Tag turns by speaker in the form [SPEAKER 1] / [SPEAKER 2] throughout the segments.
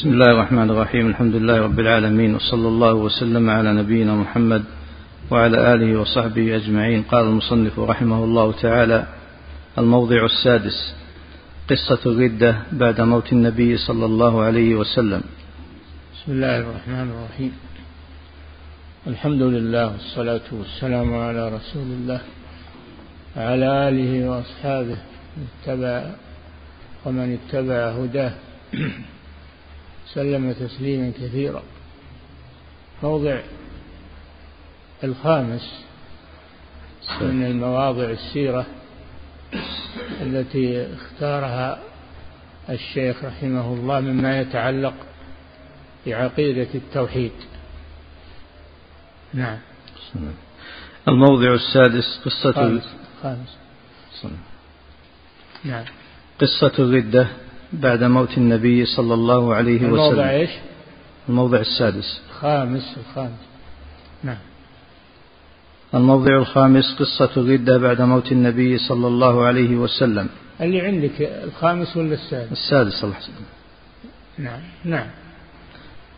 [SPEAKER 1] بسم الله الرحمن الرحيم. الحمد لله رب العالمين وصلى الله وسلم على نبينا محمد وعلى آله وصحبه أجمعين. قال المصنف رحمه الله تعالى الموضع السادس قصة الردة بعد موت النبي صلى الله عليه وسلم.
[SPEAKER 2] بسم الله الرحمن الرحيم. الحمد لله والصلاة والسلام على رسول الله وعلى آله وأصحابه اتبع ومن اتبع هداه. سلم تسليما كثيرا. موضع الخامس من المواضع السيرة التي اختارها الشيخ رحمه الله مما يتعلق بعقيدة التوحيد. نعم.
[SPEAKER 1] الموضع السادس قصة
[SPEAKER 2] خامس, خامس. نعم.
[SPEAKER 1] قصة الردة. بعد موت النبي صلى الله عليه وسلم.
[SPEAKER 2] الموضع إيش؟
[SPEAKER 1] الموضع السادس.
[SPEAKER 2] خامس الخامس. نعم.
[SPEAKER 1] الموضع الخامس قصة الردة بعد موت النبي صلى الله عليه وسلم.
[SPEAKER 2] اللي عندك الخامس ولا السادس؟
[SPEAKER 1] السادس الله
[SPEAKER 2] نعم نعم.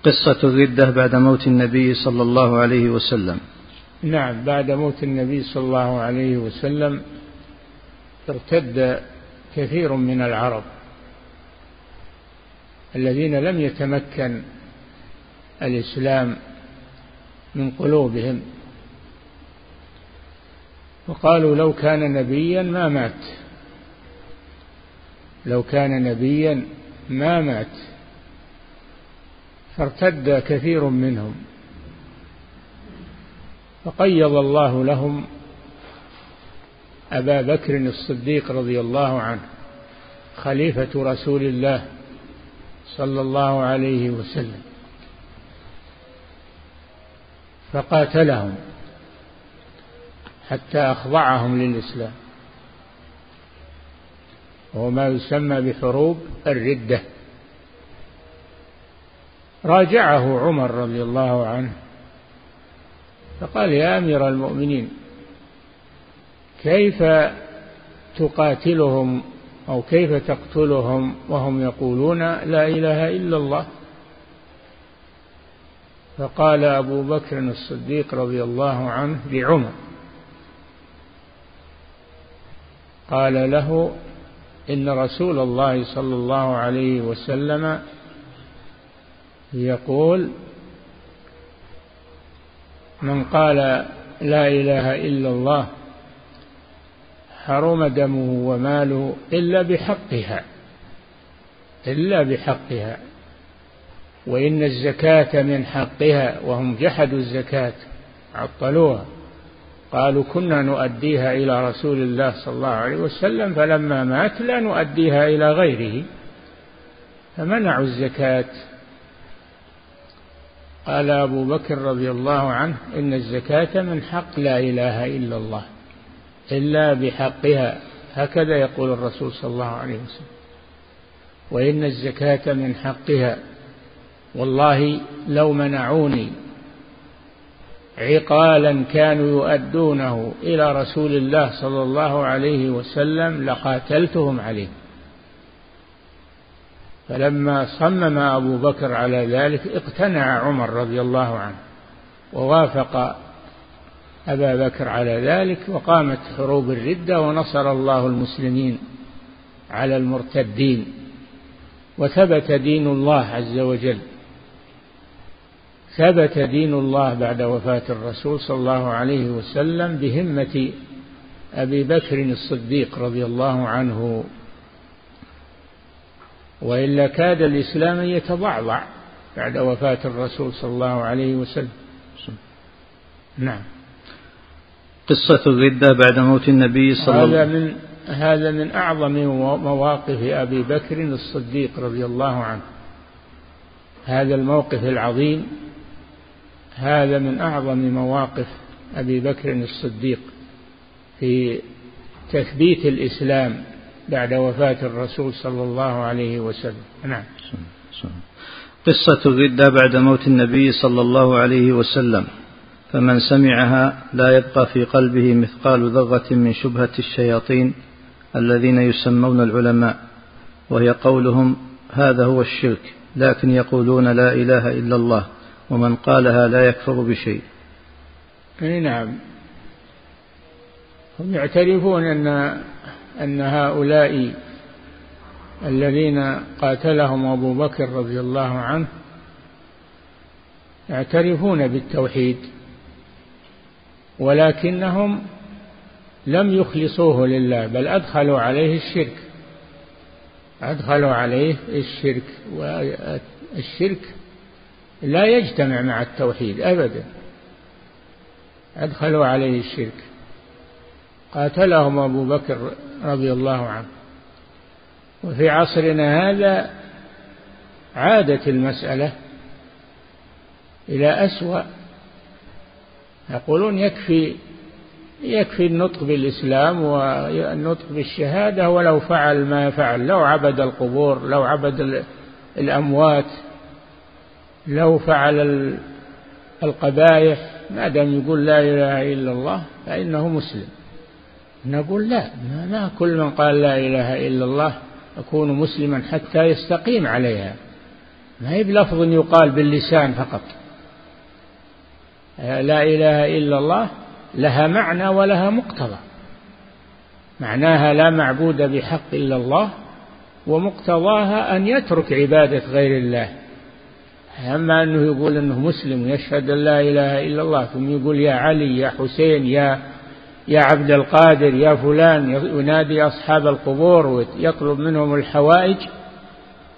[SPEAKER 1] قصة الردة بعد موت النبي صلى الله عليه وسلم.
[SPEAKER 2] نعم بعد موت النبي صلى الله عليه وسلم ارتد كثير من العرب. الذين لم يتمكن الإسلام من قلوبهم. وقالوا لو كان نبيا ما مات. لو كان نبيا ما مات. فارتد كثير منهم. فقيض الله لهم أبا بكر الصديق رضي الله عنه خليفة رسول الله. صلى الله عليه وسلم. فقاتلهم حتى أخضعهم للإسلام. وهو ما يسمى بحروب الردة. راجعه عمر رضي الله عنه فقال يا أمير المؤمنين كيف تقاتلهم أو كيف تقتلهم وهم يقولون لا إله إلا الله. فقال أبو بكر الصديق رضي الله عنه لعمر قال له إن رسول الله صلى الله عليه وسلم يقول من قال لا إله إلا الله حرم دمه وماله إلا بحقها إلا بحقها. وإن الزكاة من حقها وهم جحدوا الزكاة عطلوها. قالوا كنا نؤديها إلى رسول الله صلى الله عليه وسلم فلما مات لا نؤديها إلى غيره فمنعوا الزكاة. قال أبو بكر رضي الله عنه إن الزكاة من حق لا إله إلا الله. إلا بحقها. هكذا يقول الرسول صلى الله عليه وسلم. وإن الزكاة من حقها. والله لو منعوني عقالا كانوا يؤدونه إلى رسول الله صلى الله عليه وسلم لقاتلتهم عليه. فلما صمم أبو بكر على ذلك اقتنع عمر رضي الله عنه ووافق أبا بكر على ذلك وقامت حروب الردة ونصر الله المسلمين على المرتدين وثبت دين الله عز وجل. ثبت دين الله بعد وفاة الرسول صلى الله عليه وسلم بهمة أبي بكر الصديق رضي الله عنه. وإلا كاد الإسلام يتضعضع بعد وفاة الرسول صلى الله عليه وسلم. نعم.
[SPEAKER 1] قصة الردة بعد موت النبي صلى الله
[SPEAKER 2] عليه وسلم. من هذا من أعظم مواقف أبي بكر الصديق رضي الله عنه. هذا الموقف العظيم هذا من أعظم مواقف أبي بكر الصديق في تثبيت الإسلام بعد وفاة الرسول صلى الله عليه وسلم. نعم.
[SPEAKER 1] قصة الردة بعد موت النبي صلى الله عليه وسلم. فمن سمعها لا يبقى في قلبه مثقال ذرة من شبهة الشياطين الذين يسمون العلماء وهي قولهم هذا هو الشرك لكن يقولون لا إله إلا الله ومن قالها لا يكفر بشيء.
[SPEAKER 2] أي نعم. هم يعترفون أن أن هؤلاء الذين قاتلهم أبو بكر رضي الله عنه يعترفون بالتوحيد. ولكنهم لم يخلصوه لله بل أدخلوا عليه الشرك. أدخلوا عليه الشرك والشرك لا يجتمع مع التوحيد أبدا. أدخلوا عليه الشرك. قاتلهم أبو بكر رضي الله عنه. وفي عصرنا هذا عادت المسألة إلى أسوأ يقولون يكفي يكفي النطق بالإسلام والنطق بالشهادة ولو فعل ما فعل. لو عبد القبور لو عبد الأموات لو فعل القبائح. ما دام يقول لا إله إلا الله فإنه مسلم. نقول لا ما كل من قال لا إله إلا الله يكون مسلما حتى يستقيم عليها. ما هي بلفظ يقال باللسان فقط. لا إله إلا الله لها معنى ولها مقتضى. معناها لا معبود بحق إلا الله ومقتضاها أن يترك عبادة غير الله. أما أنه يقول أنه مسلم ويشهد أن لا إله إلا الله ثم يقول يا علي يا حسين يا يا عبد القادر يا فلان ينادي أصحاب القبور ويطلب منهم الحوائج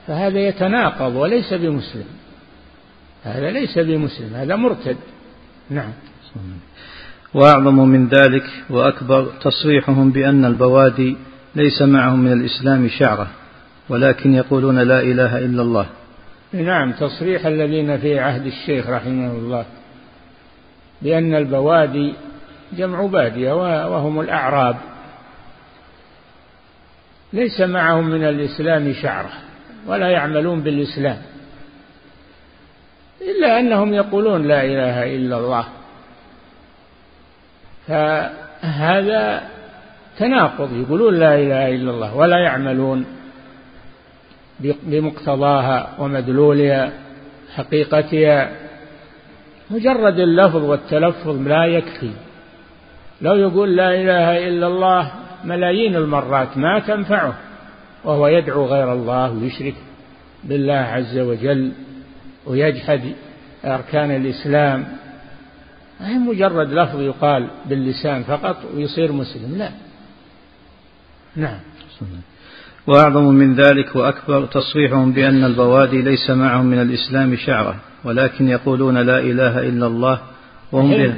[SPEAKER 2] فهذا يتناقض وليس بمسلم. هذا ليس بمسلم هذا مرتد. نعم.
[SPEAKER 1] وأعظم من ذلك وأكبر تصريحهم بأن البوادي ليس معهم من الإسلام شعرة ولكن يقولون لا إله إلا الله.
[SPEAKER 2] نعم تصريح الذين في عهد الشيخ رحمه الله بأن البوادي جمع بادية وهم الأعراب. ليس معهم من الإسلام شعرة ولا يعملون بالإسلام. إلا أنهم يقولون لا إله إلا الله. فهذا تناقض يقولون لا إله إلا الله ولا يعملون بمقتضاها ومدلولها حقيقتها مجرد اللفظ والتلفظ لا يكفي. لو يقول لا إله إلا الله ملايين المرات ما تنفعه وهو يدعو غير الله ويشرك بالله عز وجل. ويجحد أركان الإسلام. هي مجرد لفظ يقال باللسان فقط ويصير مسلم لا. نعم.
[SPEAKER 1] وأعظم من ذلك وأكبر تصريحهم بأن البوادي ليس معهم من الإسلام شعرة ولكن يقولون لا إله إلا الله وهم
[SPEAKER 2] الحين,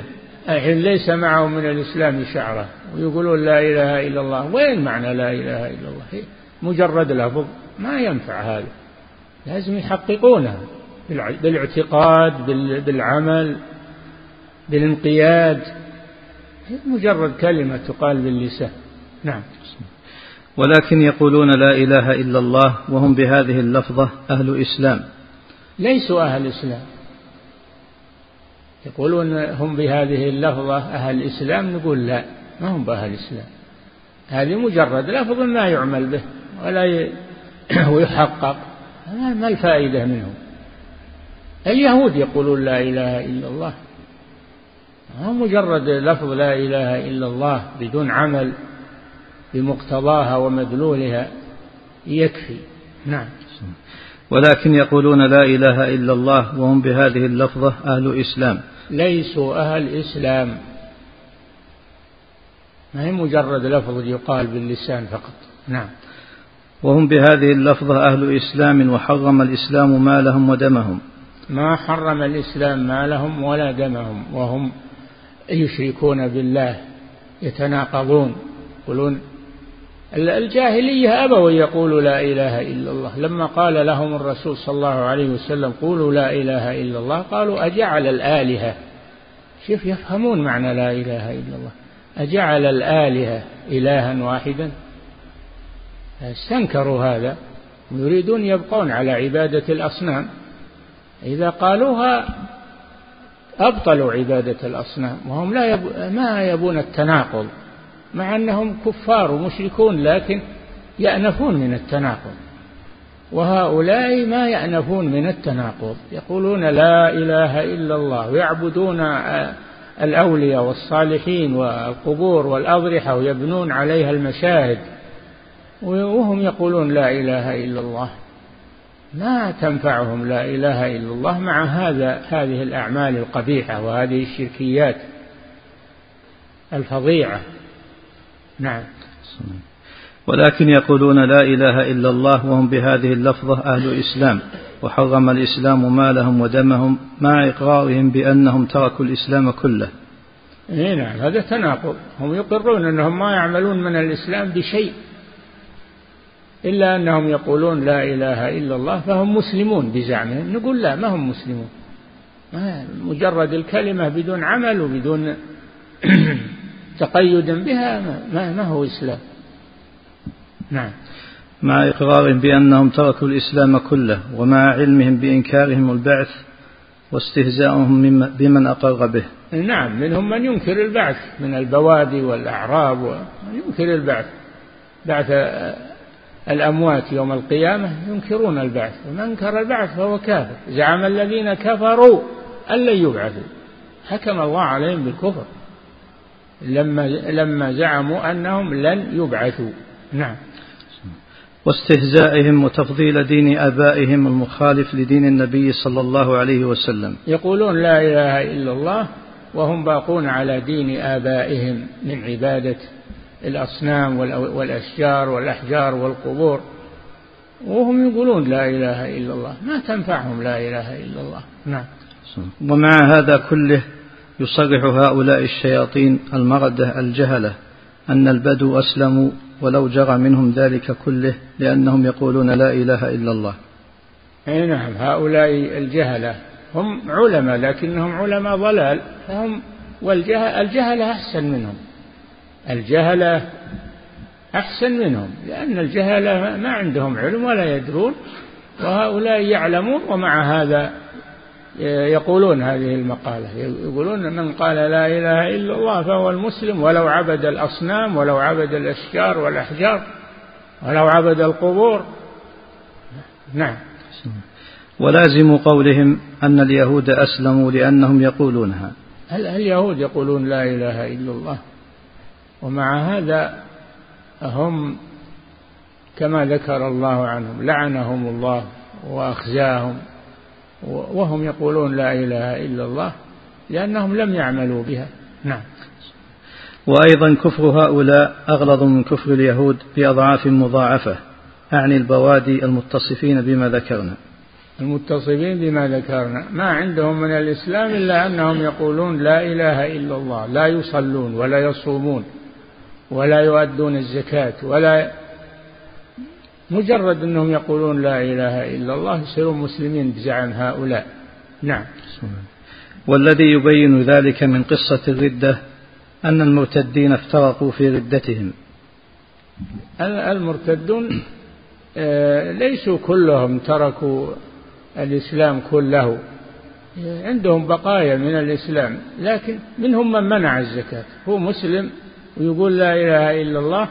[SPEAKER 2] الحين ليس معهم من الإسلام شعرة ويقولون لا إله إلا الله. وين معنى لا إله إلا الله؟ مجرد لفظ ما ينفع هذا. لازم يحققونها. بالاعتقاد بالعمل بالانقياد. مجرد كلمة تقال باللسان نعم.
[SPEAKER 1] ولكن يقولون لا إله إلا الله وهم بهذه اللفظة أهل إسلام.
[SPEAKER 2] ليسوا أهل إسلام. يقولون هم بهذه اللفظة أهل الإسلام نقول لا ما هم بأهل الإسلام هذه مجرد لفظ ما يعمل به ولا يحقق. ما الفائدة منه؟ اليهود يقولون لا إله إلا الله. ما مجرد لفظ لا إله إلا الله بدون عمل بمقتضاها ومدلولها. يكفي. نعم.
[SPEAKER 1] ولكن يقولون لا إله إلا الله وهم بهذه اللفظة أهل إسلام.
[SPEAKER 2] ليسوا أهل إسلام. ما هي مجرد لفظ يقال باللسان فقط. نعم.
[SPEAKER 1] وهم بهذه اللفظة أهل إسلام وحرم الإسلام مالهم ودمهم.
[SPEAKER 2] ما حرم الإسلام مالهم ولا دمهم وهم يشركون بالله يتناقضون يقولون الجاهلية أبوا يقولوا لا إله إلا الله. لما قال لهم الرسول صلى الله عليه وسلم قولوا لا إله إلا الله قالوا أجعل الآلهة. شوف يفهمون معنى لا إله إلا الله. أجعل الآلهة إلها واحدا. استنكروا هذا. يريدون يبقون على عبادة الأصنام. إذا قالوها أبطلوا عبادة الأصنام وهم لا يب... ما يبون التناقض مع أنهم كفار ومشركون لكن يأنفون من التناقض. وهؤلاء ما يأنفون من التناقض. يقولون لا إله إلا الله ويعبدون الأولياء والصالحين والقبور والأضرحة ويبنون عليها المشاهد. وهم يقولون لا إله إلا الله. ما تنفعهم لا إله إلا الله مع هذا هذه الأعمال القبيحة وهذه الشركيات الفظيعة. نعم.
[SPEAKER 1] ولكن يقولون لا إله إلا الله وهم بهذه اللفظة أهل الإسلام وحرم الإسلام مالهم ودمهم مع إقرارهم بأنهم تركوا الإسلام كله.
[SPEAKER 2] إيه نعم هذا تناقض. هم يقرون أنهم ما يعملون من الإسلام بشيء. إلا أنهم يقولون لا إله إلا الله فهم مسلمون بزعمهم. نقول لا ما هم مسلمون. مجرد الكلمة بدون عمل وبدون تقيد بها ما, ما هو إسلام. نعم.
[SPEAKER 1] مع إقرارهم بأنهم تركوا الإسلام كله ومع علمهم بإنكارهم البعث واستهزاؤهم بمن أقر به.
[SPEAKER 2] نعم منهم من ينكر البعث من البوادي والأعراب ومن ينكر البعث. بعث الأموات يوم القيامة ينكرون البعث ومن أنكر البعث فهو كافر. زعم الذين كفروا أن لن يبعثوا. حكم الله عليهم بالكفر. لما لما زعموا أنهم لن يبعثوا. نعم.
[SPEAKER 1] واستهزائهم وتفضيل دين آبائهم المخالف لدين النبي صلى الله عليه وسلم.
[SPEAKER 2] يقولون لا إله إلا الله وهم باقون على دين آبائهم من عبادة الأصنام والأشجار والأحجار والقبور. وهم يقولون لا إله إلا الله. ما تنفعهم لا إله إلا الله. نعم.
[SPEAKER 1] ومع هذا كله يصرح هؤلاء الشياطين المردة الجهلة أن البدو أسلموا ولو جرى منهم ذلك كله لأنهم يقولون لا إله إلا الله.
[SPEAKER 2] أي نعم. هؤلاء الجهلة هم علماء لكنهم علماء ضلال. فهم والجهل الجهلة أحسن منهم. الجهلة أحسن منهم لأن الجهلة ما عندهم علم ولا يدرون وهؤلاء يعلمون ومع هذا يقولون هذه المقالة. يقولون من قال لا إله إلا الله فهو المسلم ولو عبد الأصنام ولو عبد الأشجار والأحجار ولو عبد القبور. نعم.
[SPEAKER 1] ولازم قولهم أن اليهود أسلموا لأنهم يقولونها.
[SPEAKER 2] هل اليهود يقولون لا إله إلا الله؟ ومع هذا هم كما ذكر الله عنهم لعنهم الله وأخزاهم وهم يقولون لا إله إلا الله لأنهم لم يعملوا بها. نعم.
[SPEAKER 1] وأيضا كفر هؤلاء أغلظ من كفر اليهود بأضعاف مضاعفة أعني البوادي المتصفين بما ذكرنا.
[SPEAKER 2] المتصفين بما ذكرنا. ما عندهم من الإسلام إلا أنهم يقولون لا إله إلا الله لا يصلون ولا يصومون. ولا يؤدون الزكاة ولا مجرد أنهم يقولون لا إله إلا الله يصيرون مسلمين بزعم هؤلاء. نعم.
[SPEAKER 1] والذي يبين ذلك من قصة الردة أن المرتدين افترقوا في ردتهم.
[SPEAKER 2] المرتدون آه، ليسوا كلهم تركوا الإسلام كله. عندهم بقايا من الإسلام لكن منهم من منع الزكاة. هو مسلم ويقول لا إله إلا الله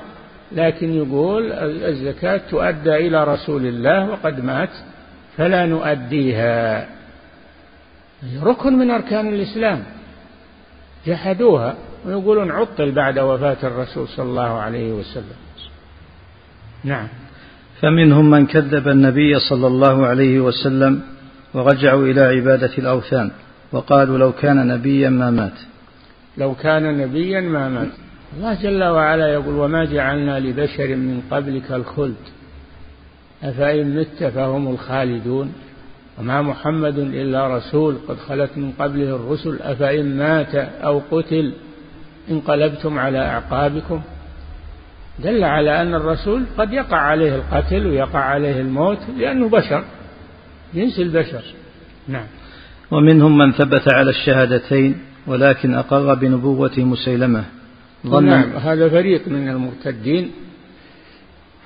[SPEAKER 2] لكن يقول الزكاة تؤدى إلى رسول الله وقد مات فلا نؤديها. ركن من أركان الإسلام. جحدوها ويقولون عطل بعد وفاة الرسول صلى الله عليه وسلم. نعم.
[SPEAKER 1] فمنهم من كذب النبي صلى الله عليه وسلم ورجعوا إلى عبادة الأوثان وقالوا لو كان نبيا ما مات.
[SPEAKER 2] لو كان نبيا ما مات. الله جل وعلا يقول وما جعلنا لبشر من قبلك الخلد. أفإن مت فهم الخالدون. وما محمد إلا رسول قد خلت من قبله الرسل. أفإن مات أو قتل انقلبتم على أعقابكم. دل على أن الرسول قد يقع عليه القتل ويقع عليه الموت لأنه بشر جنس البشر. نعم.
[SPEAKER 1] ومنهم من ثبت على الشهادتين ولكن أقر بنبوة مسيلمة.
[SPEAKER 2] ظن نعم هذا فريق من المرتدين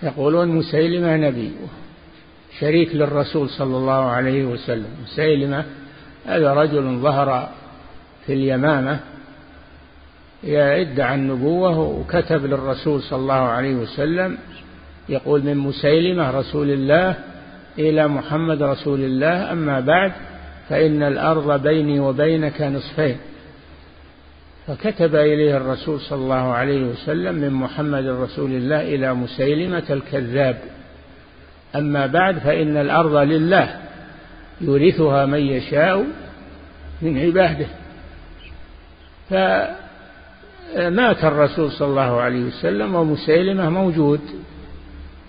[SPEAKER 2] يقولون مسيلمة نبي شريك للرسول صلى الله عليه وسلم. مسيلمة هذا رجل ظهر في اليمامة يدعى النبوة وكتب للرسول صلى الله عليه وسلم يقول من مسيلمة رسول الله إلى محمد رسول الله. أما بعد فإن الأرض بيني وبينك نصفين. فكتب إليه الرسول صلى الله عليه وسلم من محمد رسول الله إلى مسيلمة الكذاب. أما بعد فإن الأرض لله يورثها من يشاء من عباده. فمات الرسول صلى الله عليه وسلم ومسيلمة موجود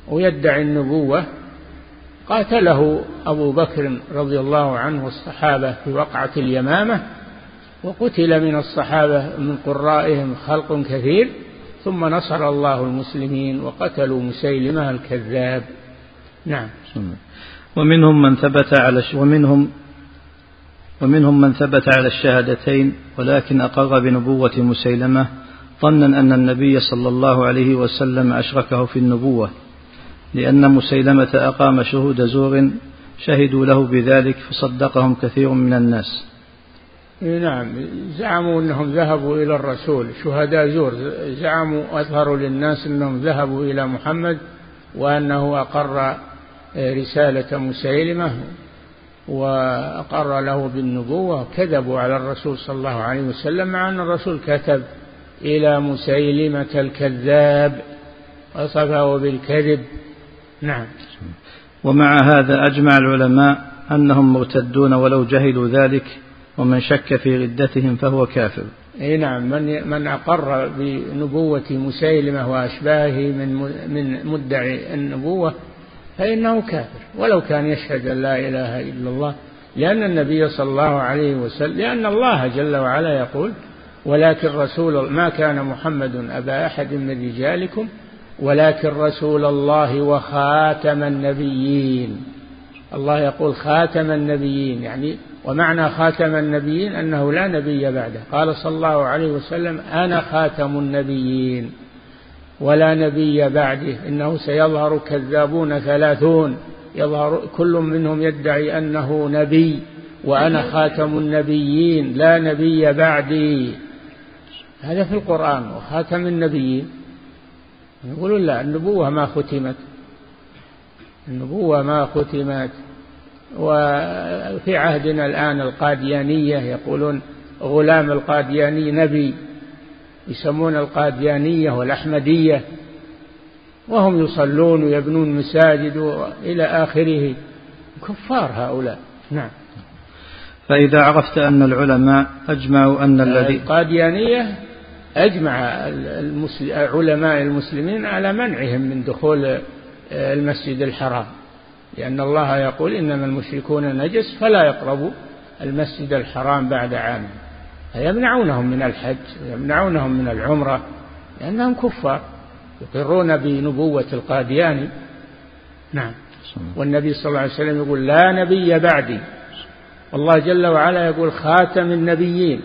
[SPEAKER 2] ويدعي النبوة. قاتله أبو بكر رضي الله عنه والصحابة في وقعة اليمامة. وقتل من الصحابة من قرائهم خلق كثير ثم نصر الله المسلمين وقتلوا مسيلمة الكذاب. نعم.
[SPEAKER 1] ومنهم من ثبت على ومنهم ومنهم من ثبت على الشهادتين ولكن أقر بنبوة مسيلمة ظنا أن النبي صلى الله عليه وسلم أشركه في النبوة لأن مسيلمة أقام شهود زور شهدوا له بذلك فصدقهم كثير من الناس.
[SPEAKER 2] نعم زعموا أنهم ذهبوا إلى الرسول. شهداء زور زعموا أظهروا للناس أنهم ذهبوا إلى محمد وأنه أقر رسالة مسيلمة وأقر له بالنبوة. كذبوا على الرسول صلى الله عليه وسلم مع أن الرسول كتب إلى مسيلمة الكذاب وصفه بالكذب. نعم.
[SPEAKER 1] ومع هذا أجمع العلماء أنهم مرتدون ولو جهلوا ذلك ومن شك في ردتهم فهو كافر.
[SPEAKER 2] إي نعم من من أقر بنبوة مسيلمة وأشباهه من من مدعي النبوة فإنه كافر. ولو كان يشهد أن لا إله إلا الله لأن النبي صلى الله عليه وسلم لأن الله جل وعلا يقول ولكن رسول ما كان محمد أبا أحد من رجالكم ولكن رسول الله وخاتم النبيين. الله يقول خاتم النبيين يعني ومعنى خاتم النبيين أنه لا نبي بعده. قال صلى الله عليه وسلم أنا خاتم النبيين ولا نبي بعده. إنه سيظهر كذابون ثلاثون. يظهر كل منهم يدعي أنه نبي وأنا خاتم النبيين لا نبي بعدي. هذا في القرآن وخاتم النبيين. يقولون لا النبوة ما ختمت. النبوة ما ختمت. وفي عهدنا الآن القاديانية يقولون غلام القادياني نبي يسمون القاديانية والأحمدية وهم يصلون ويبنون مساجد إلى آخره. كفار هؤلاء. نعم.
[SPEAKER 1] فإذا عرفت أن العلماء أجمعوا أن الذي
[SPEAKER 2] القاديانية أجمع علماء المسلمين على منعهم من دخول المسجد الحرام. لأن الله يقول إنما المشركون نجس فلا يقربوا المسجد الحرام بعد عام. فيمنعونهم من الحج ويمنعونهم من العمرة لأنهم كفار يقرون بنبوة القادياني نعم. والنبي صلى الله عليه وسلم يقول لا نبي بعدي. والله جل وعلا يقول خاتم النبيين.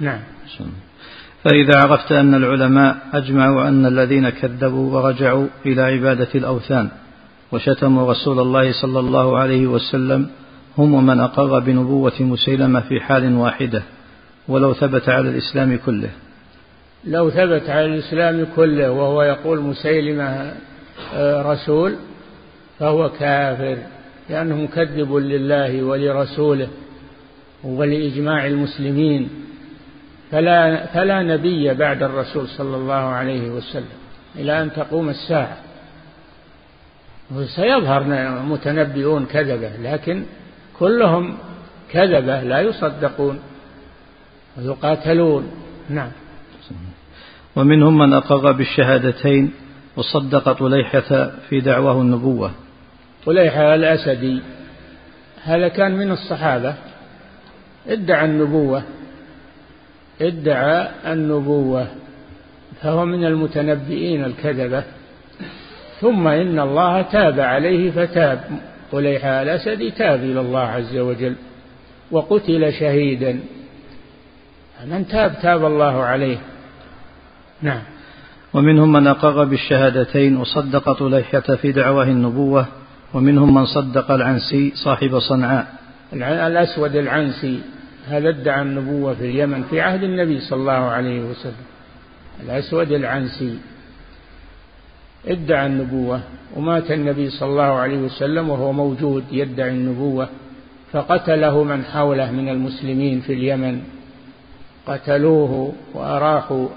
[SPEAKER 2] نعم.
[SPEAKER 1] فإذا عرفت أن العلماء أجمعوا أن الذين كذبوا ورجعوا إلى عبادة الأوثان وشتموا رسول الله صلى الله عليه وسلم هم من أقر بنبوة مسيلمة في حال واحدة ولو ثبت على الإسلام كله.
[SPEAKER 2] لو ثبت على الإسلام كله وهو يقول مسيلمة آه، رسول فهو كافر لأنه مكذب لله ولرسوله ولإجماع المسلمين فلا, فلا نبي بعد الرسول صلى الله عليه وسلم إلى أن تقوم الساعة. وسيظهر متنبئون كذبة لكن كلهم كذبة لا يصدقون ويقاتلون. نعم.
[SPEAKER 1] ومنهم من أقر بالشهادتين وصدق طليحة في دعواه النبوة.
[SPEAKER 2] طليحة الأسدي هذا كان من الصحابة. ادعى النبوة ادعى النبوة فهو من المتنبئين الكذبة. ثم إن الله تاب عليه فتاب. طليحة الأسدي تاب إلى الله عز وجل وقتل شهيدا. من تاب تاب الله عليه. نعم.
[SPEAKER 1] ومنهم من أقر بالشهادتين وصدق طليحة في دعواه النبوة ومنهم من صدق العنسي صاحب صنعاء.
[SPEAKER 2] الأسود العنسي هذا ادعى النبوة في اليمن في عهد النبي صلى الله عليه وسلم. الأسود العنسي. ادعى النبوة ومات النبي صلى الله عليه وسلم وهو موجود يدعي النبوة فقتله من حوله من المسلمين في اليمن. قتلوه وأراحوا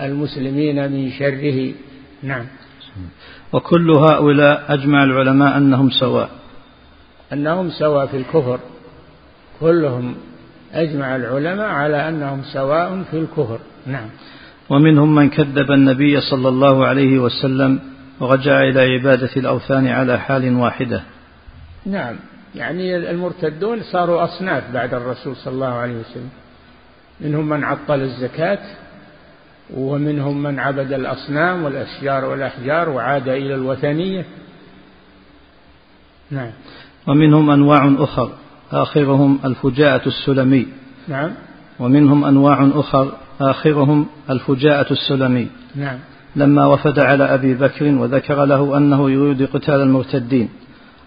[SPEAKER 2] المسلمين من شره. نعم.
[SPEAKER 1] وكل هؤلاء أجمع العلماء أنهم سواء.
[SPEAKER 2] أنهم سواء في الكفر. كلهم أجمع العلماء على أنهم سواء في الكفر. نعم.
[SPEAKER 1] ومنهم من كذب النبي صلى الله عليه وسلم ورجع إلى عبادة الأوثان على حال واحدة.
[SPEAKER 2] نعم. يعني المرتدون صاروا أصناف بعد الرسول صلى الله عليه وسلم. منهم من عطل الزكاة ومنهم من عبد الأصنام والأشجار والأحجار وعاد إلى الوثنية.
[SPEAKER 1] نعم. ومنهم أنواع أخر آخرهم الفجاءة السلمي.
[SPEAKER 2] نعم.
[SPEAKER 1] ومنهم أنواع أخر آخرهم الفجاءة السلمي.
[SPEAKER 2] نعم.
[SPEAKER 1] لما وفد على أبي بكر وذكر له أنه يريد قتال المرتدين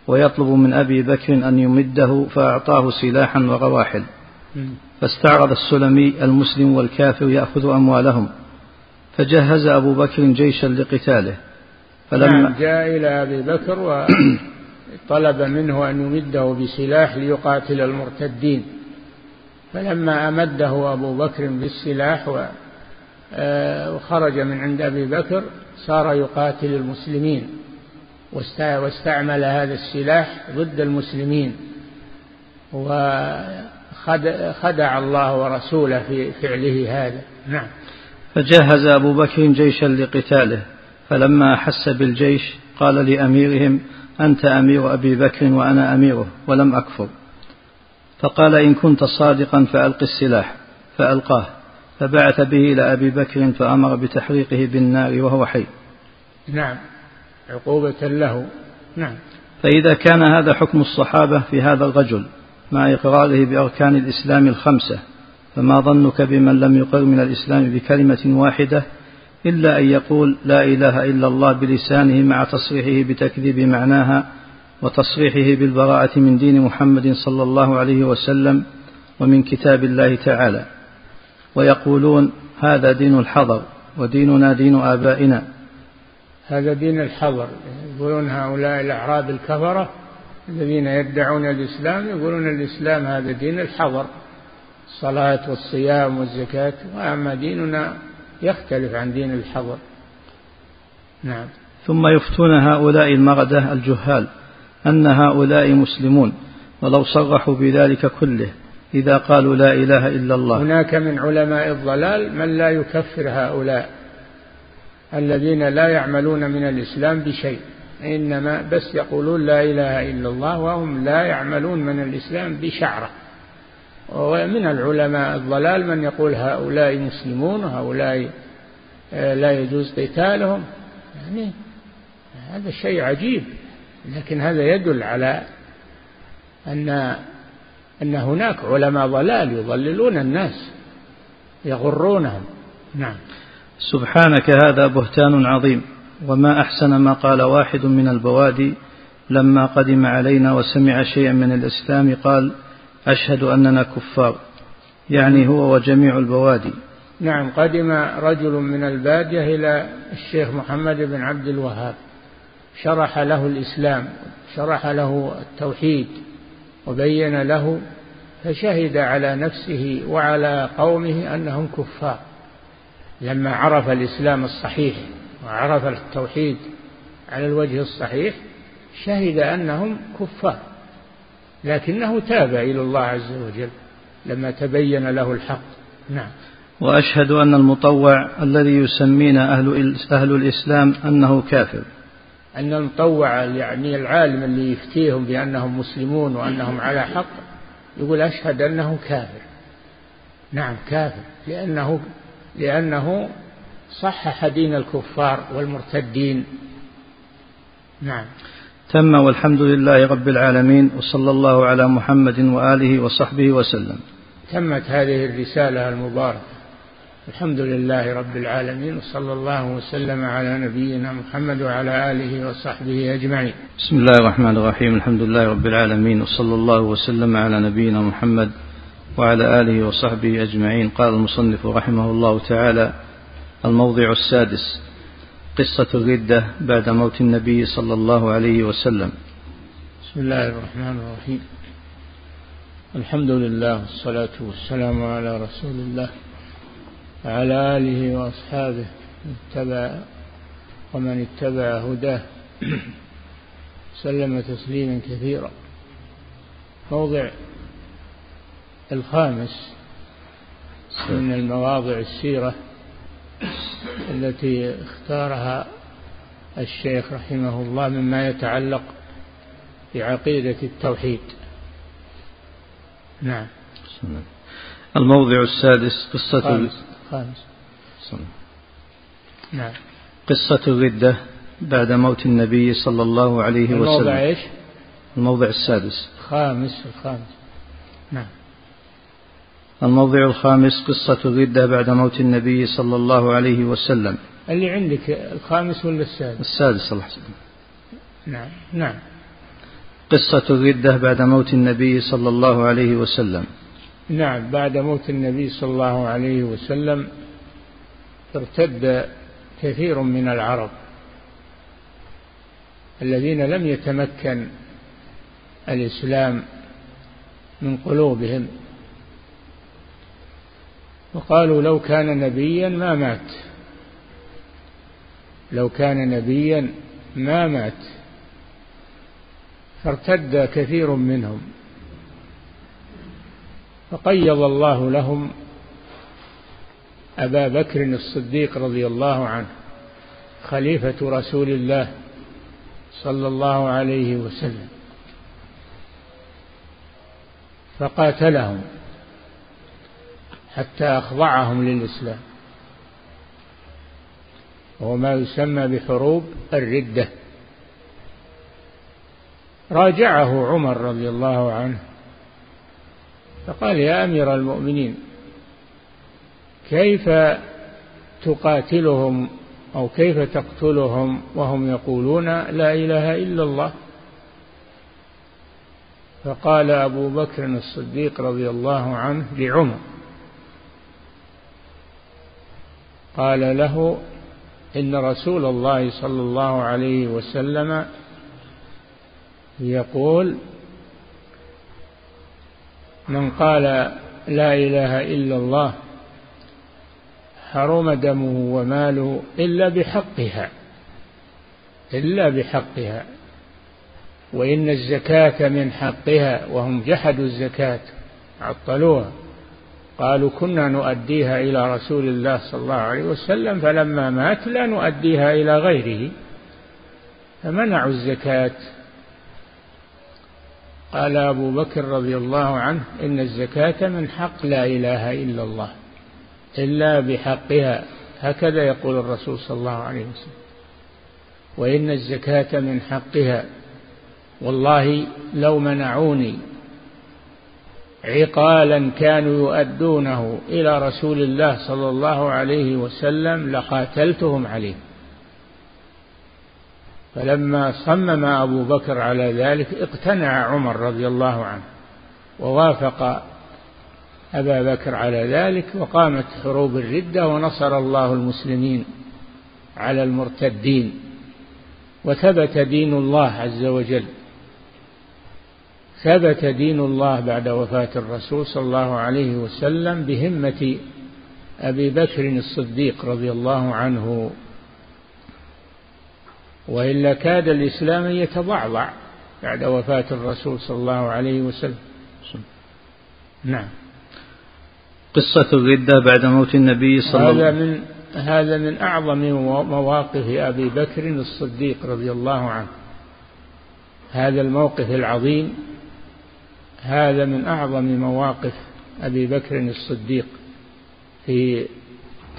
[SPEAKER 1] ويطلب من أبي بكر أن يمده فأعطاه سلاحا ورواحل فاستعرض السلمي المسلم والكافر يأخذ أموالهم. فجهز أبو بكر جيشا لقتاله.
[SPEAKER 2] فلما نعم جاء إلى أبي بكر وطلب منه أن يمده بسلاح ليقاتل المرتدين. فلما أمده أبو بكر بالسلاح آه، وخرج من عند أبي بكر صار يقاتل المسلمين واستعمل هذا السلاح ضد المسلمين وخدع الله ورسوله في فعله هذا. نعم.
[SPEAKER 1] فجهز أبو بكر جيشا لقتاله فلما أحس بالجيش قال لأميرهم أنت أمير أبي بكر وأنا أميره ولم أكفر. فقال إن كنت صادقا فألق السلاح فألقاه فبعث به إلى أبي بكر فأمر بتحريقه بالنار وهو حي.
[SPEAKER 2] نعم عقوبة له. نعم.
[SPEAKER 1] فإذا كان هذا حكم الصحابة في هذا الرجل مع إقراره بأركان الإسلام الخمسة فما ظنك بمن لم يقر من الإسلام بكلمة واحدة إلا أن يقول لا إله إلا الله بلسانه مع تصريحه بتكذيب معناها وتصريحه بالبراءة من دين محمد صلى الله عليه وسلم ومن كتاب الله تعالى. ويقولون هذا دين الحضر وديننا دين آبائنا.
[SPEAKER 2] هذا دين الحضر. يقولون هؤلاء الأعراب الكفرة الذين يدعون الإسلام يقولون الإسلام هذا دين الحضر. الصلاة والصيام والزكاة. وأما ديننا يختلف عن دين الحضر. نعم.
[SPEAKER 1] ثم يفتون هؤلاء المردة الجهال. أن هؤلاء مسلمون ولو صرحوا بذلك كله إذا قالوا لا إله إلا الله.
[SPEAKER 2] هناك من علماء الضلال من لا يكفر هؤلاء الذين لا يعملون من الإسلام بشيء إنما بس يقولون لا إله إلا الله وهم لا يعملون من الإسلام بشعرة. ومن العلماء الضلال من يقول هؤلاء مسلمون وهؤلاء آه، لا يجوز قتالهم. يعني هذا شيء عجيب. لكن هذا يدل على أن أن هناك علماء ضلال يضللون الناس يغرونهم. نعم.
[SPEAKER 1] سبحانك هذا بهتان عظيم وما أحسن ما قال واحد من البوادي لما قدم علينا وسمع شيئا من الإسلام قال أشهد أننا كفار. يعني هو وجميع البوادي.
[SPEAKER 2] نعم قدم رجل من البادية إلى الشيخ محمد بن عبد الوهاب. شرح له الإسلام شرح له التوحيد وبين له فشهد على نفسه وعلى قومه أنهم كفار. لما عرف الإسلام الصحيح وعرف التوحيد على الوجه الصحيح شهد أنهم كفار. لكنه تاب إلى الله عز وجل لما تبين له الحق. نعم.
[SPEAKER 1] وأشهد أن المطوع الذي يسمينا أهل, أهل الإسلام أنه كافر.
[SPEAKER 2] أن المطوع يعني العالم اللي يفتيهم بأنهم مسلمون وأنهم على حق. يقول أشهد أنه كافر. نعم كافر. لأنه لأنه صحح دين الكفار والمرتدين. نعم.
[SPEAKER 1] تم والحمد لله رب العالمين وصلى الله على محمد وآله وصحبه وسلم.
[SPEAKER 2] تمت هذه الرسالة المباركة. الحمد لله رب العالمين وصلى الله وسلم على نبينا محمد وعلى آله وصحبه أجمعين.
[SPEAKER 1] بسم الله الرحمن الرحيم الحمد لله رب العالمين وصلى الله وسلم على نبينا محمد وعلى آله وصحبه أجمعين. قال المصنف رحمه الله تعالى الموضع السادس قصة الردة بعد موت النبي صلى الله عليه وسلم.
[SPEAKER 2] بسم الله الرحمن الرحيم. الحمد لله والصلاة والسلام على رسول الله. وعلى آله وأصحابه اتبع ومن اتبع هداه سلم تسليما كثيرا. موضع الخامس من المواضع السيرة التي اختارها الشيخ رحمه الله مما يتعلق بعقيدة التوحيد. نعم.
[SPEAKER 1] الموضع السادس قصة
[SPEAKER 2] خامس, خامس. نعم.
[SPEAKER 1] قصة الردة بعد موت النبي صلى الله عليه وسلم.
[SPEAKER 2] الموضع إيش؟
[SPEAKER 1] الموضع السادس.
[SPEAKER 2] خامس الخامس. نعم.
[SPEAKER 1] الموضع الخامس قصة الردة بعد موت النبي صلى الله عليه وسلم.
[SPEAKER 2] اللي عندك الخامس ولا السادس؟
[SPEAKER 1] السادس الله
[SPEAKER 2] نعم نعم.
[SPEAKER 1] قصة الردة بعد موت النبي صلى الله عليه وسلم.
[SPEAKER 2] نعم بعد موت النبي صلى الله عليه وسلم ارتد كثير من العرب الذين لم يتمكن الإسلام من قلوبهم. وقالوا لو كان نبيا ما مات لو كان نبيا ما مات فارتد كثير منهم. فقيض الله لهم أبا بكر الصديق رضي الله عنه خليفة رسول الله صلى الله عليه وسلم. فقاتلهم حتى أخضعهم للإسلام. وهو ما يسمى بحروب الردة. راجعه عمر رضي الله عنه فقال يا أمير المؤمنين كيف تقاتلهم أو كيف تقتلهم وهم يقولون لا إله إلا الله؟ فقال أبو بكر الصديق رضي الله عنه لعمر قال له إن رسول الله صلى الله عليه وسلم يقول من قال لا إله إلا الله حرم دمه وماله إلا بحقها إلا بحقها وإن الزكاة من حقها وهم جحدوا الزكاة عطلوها قالوا كنا نؤديها إلى رسول الله صلى الله عليه وسلم فلما مات لا نؤديها إلى غيره فمنعوا الزكاة. قال أبو بكر رضي الله عنه إن الزكاة من حق لا إله إلا الله إلا بحقها. هكذا يقول الرسول صلى الله عليه وسلم. وإن الزكاة من حقها والله لو منعوني عقالا كانوا يؤدونه إلى رسول الله صلى الله عليه وسلم لقاتلتهم عليه. فلما صمم أبو بكر على ذلك اقتنع عمر رضي الله عنه ووافق أبا بكر على ذلك وقامت حروب الردة ونصر الله المسلمين على المرتدين وثبت دين الله عز وجل. ثبت دين الله بعد وفاة الرسول صلى الله عليه وسلم بهمة أبي بكر الصديق رضي الله عنه وإلا كاد الإسلام يتضعضع بعد وفاة الرسول صلى الله عليه وسلم. نعم.
[SPEAKER 1] قصة الردة بعد موت النبي صلى الله عليه
[SPEAKER 2] وسلم هذا من هذا من أعظم مواقف أبي بكر الصديق رضي الله عنه. هذا الموقف العظيم. هذا من أعظم مواقف أبي بكر الصديق في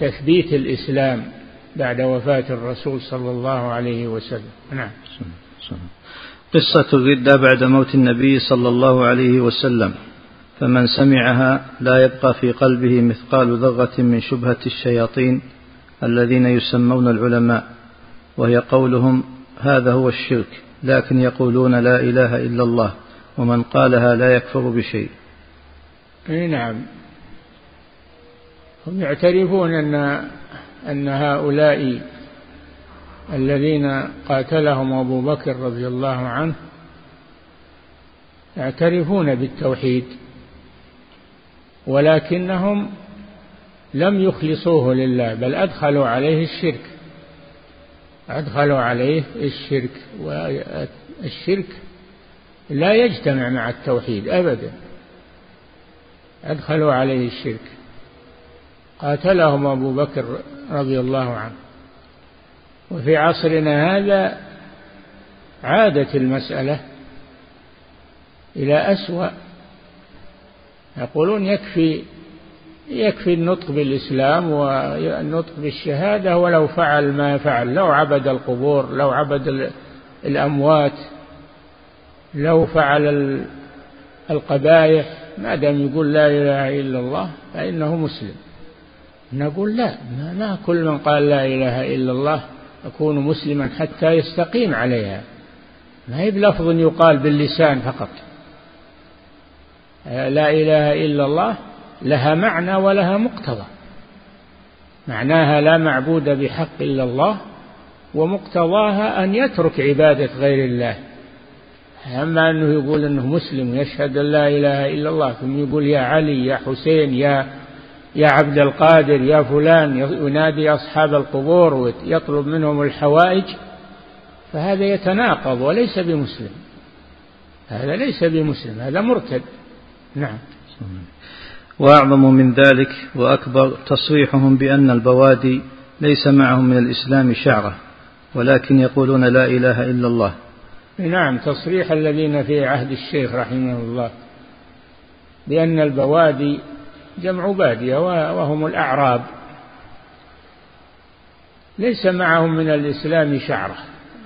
[SPEAKER 2] تثبيت الإسلام بعد وفاة الرسول صلى الله عليه وسلم. نعم.
[SPEAKER 1] قصة الردة بعد موت النبي صلى الله عليه وسلم فمن سمعها لا يبقى في قلبه مثقال ذرة من شبهة الشياطين الذين يسمون العلماء وهي قولهم هذا هو الشرك لكن يقولون لا إله إلا الله ومن قالها لا يكفر بشيء.
[SPEAKER 2] إي نعم. هم يعترفون أن أن هؤلاء الذين قاتلهم أبو بكر رضي الله عنه يعترفون بالتوحيد ولكنهم لم يخلصوه لله بل أدخلوا عليه الشرك أدخلوا عليه الشرك والشرك لا يجتمع مع التوحيد أبدا أدخلوا عليه الشرك. قاتلهم أبو بكر رضي الله عنه. وفي عصرنا هذا عادت المسألة إلى أسوأ. يقولون يكفي يكفي النطق بالإسلام والنطق بالشهادة ولو فعل ما فعل. لو عبد القبور لو عبد الأموات لو فعل القبائح. ما دام يقول لا إله إلا الله فإنه مسلم. نقول لا ما كل من قال لا إله إلا الله يكون مسلما حتى يستقيم عليها. ما هي بلفظ يقال باللسان فقط. لا إله إلا الله لها معنى ولها مقتضى. معناها لا معبود بحق إلا الله ومقتضاها أن يترك عبادة غير الله. أما أنه يقول أنه مسلم ويشهد أن لا إله إلا الله ثم يقول يا علي يا حسين يا يا عبد القادر يا فلان ينادي أصحاب القبور ويطلب منهم الحوائج. فهذا يتناقض وليس بمسلم. هذا ليس بمسلم هذا مرتد. نعم.
[SPEAKER 1] وأعظم من ذلك وأكبر تصريحهم بأن البوادي ليس معهم من الإسلام شعرة ولكن يقولون لا إله إلا الله.
[SPEAKER 2] نعم تصريح الذين في عهد الشيخ رحمه الله بأن البوادي جمع بادية وهم الأعراب. ليس معهم من الإسلام شعرة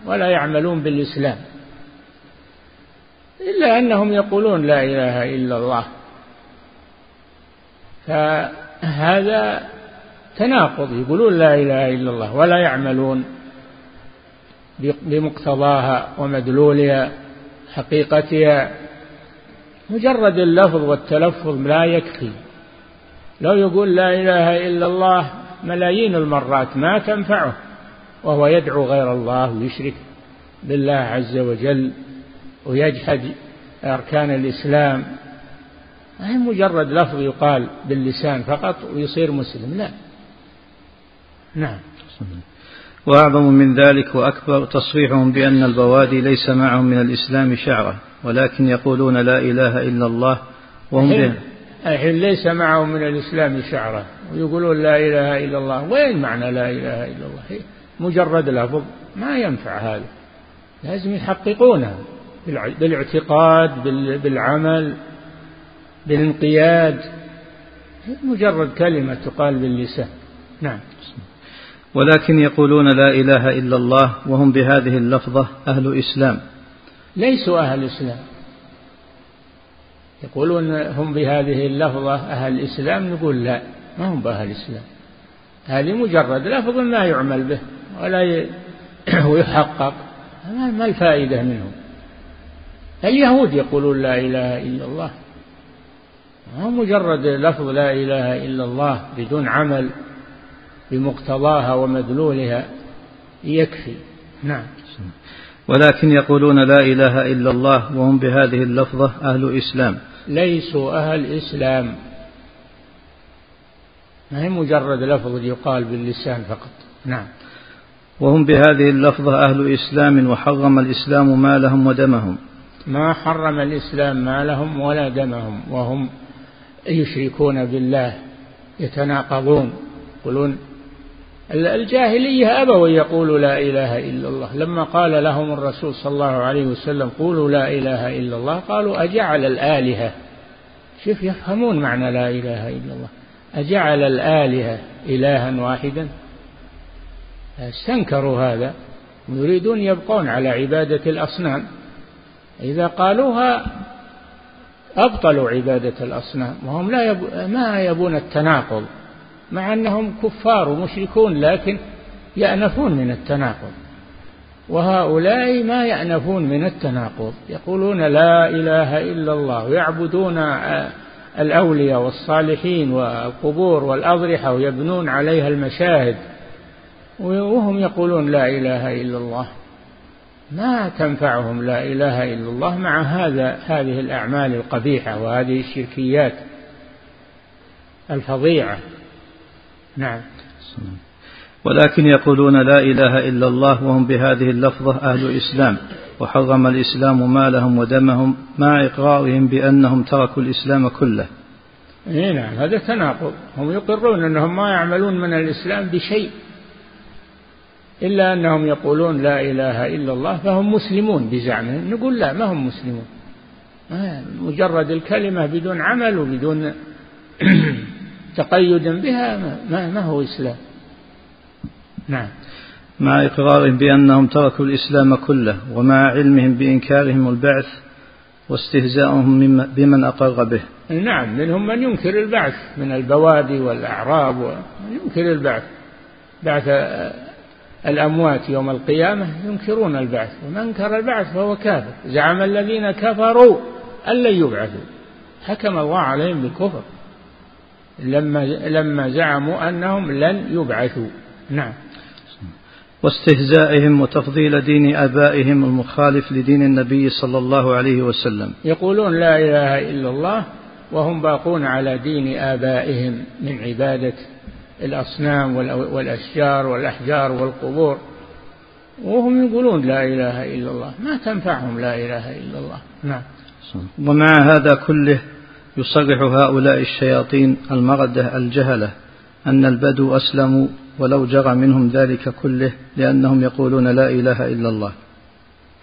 [SPEAKER 2] ولا يعملون بالإسلام. إلا أنهم يقولون لا إله إلا الله. فهذا تناقض يقولون لا إله إلا الله ولا يعملون بمقتضاها ومدلولها حقيقتها. مجرد اللفظ والتلفظ لا يكفي. لو يقول لا إله إلا الله ملايين المرات ما تنفعه وهو يدعو غير الله ويشرك بالله عز وجل ويجحد أركان الإسلام. ما هي مجرد لفظ يقال باللسان فقط ويصير مسلم لا. نعم.
[SPEAKER 1] وأعظم من ذلك وأكبر تصريحهم بأن البوادي ليس معهم من الإسلام شعرة ولكن يقولون لا إله إلا الله وهم
[SPEAKER 2] به. الحين ليس معهم من الإسلام شعرة. ويقولون لا إله إلا الله. وين معنى لا إله إلا الله؟ مجرد لفظ. ما ينفع هذا. لازم يحققونها بالاعتقاد بالعمل بالانقياد. مجرد كلمة تقال باللسان. نعم.
[SPEAKER 1] ولكن يقولون لا إله إلا الله وهم بهذه اللفظة أهل إسلام.
[SPEAKER 2] ليسوا أهل إسلام. يقولون هم بهذه اللفظة أهل الإسلام نقول لا ما هم بأهل الإسلام. هذه مجرد لفظ لا يعمل به ولا يحقق ما الفائدة منه. اليهود يقولون لا إله إلا الله. ما مجرد لفظ لا إله إلا الله بدون عمل بمقتضاها ومدلولها يكفي. نعم.
[SPEAKER 1] ولكن يقولون لا إله إلا الله وهم بهذه اللفظة أهل إسلام.
[SPEAKER 2] ليسوا أهل إسلام. ما هي مجرد لفظ يقال باللسان فقط. نعم.
[SPEAKER 1] وهم بهذه اللفظة أهل إسلام وحرم الإسلام مالهم ودمهم.
[SPEAKER 2] ما حرم الإسلام مالهم ولا دمهم وهم يشركون بالله يتناقضون يقولون الجاهلية أبوا يقولوا لا إله إلا الله. لما قال لهم الرسول صلى الله عليه وسلم قولوا لا إله إلا الله قالوا أجعل الآلهة. شوف يفهمون معنى لا إله إلا الله. أجعل الآلهة إلها واحدا. استنكروا هذا. ويريدون يبقون على عبادة الأصنام. إذا قالوها أبطلوا عبادة الأصنام. وهم لا يب... ما يبون التناقض. مع أنهم كفار ومشركون لكن يأنفون من التناقض. وهؤلاء ما يأنفون من التناقض. يقولون لا إله إلا الله ويعبدون الأولياء والصالحين والقبور والأضرحة ويبنون عليها المشاهد. وهم يقولون لا إله إلا الله. ما تنفعهم لا إله إلا الله مع هذا هذه الأعمال القبيحة وهذه الشركيات الفظيعة. نعم.
[SPEAKER 1] ولكن يقولون لا إله إلا الله وهم بهذه اللفظة أهل الإسلام وحرم الإسلام مالهم ودمهم مع إقرارهم بأنهم تركوا الإسلام كله.
[SPEAKER 2] إيه نعم هذا تناقض. هم يقرون أنهم ما يعملون من الإسلام بشيء إلا أنهم يقولون لا إله إلا الله فهم مسلمون بزعمهم. نقول لا ما هم مسلمون. مجرد الكلمة بدون عمل وبدون تقيد بها ما, ما هو إسلام. نعم.
[SPEAKER 1] مع إقرارهم بأنهم تركوا الإسلام كله ومع علمهم بإنكارهم البعث واستهزاؤهم بمن أقر به.
[SPEAKER 2] نعم منهم من ينكر البعث من البوادي والأعراب ينكر البعث. بعث الأموات يوم القيامة ينكرون البعث ومن أنكر البعث فهو كافر. زعم الذين كفروا أن لن يبعثوا. حكم الله عليهم بالكفر. لما لما زعموا أنهم لن يبعثوا. نعم.
[SPEAKER 1] واستهزائهم وتفضيل دين آبائهم المخالف لدين النبي صلى الله عليه وسلم.
[SPEAKER 2] يقولون لا إله إلا الله وهم باقون على دين آبائهم من عبادة الأصنام والأشجار والأحجار والقبور. وهم يقولون لا إله إلا الله. ما تنفعهم لا إله إلا الله. نعم.
[SPEAKER 1] ومع هذا كله يصرح هؤلاء الشياطين المردة الجهلة أن البدو أسلموا ولو جرى منهم ذلك كله لأنهم يقولون لا إله إلا الله.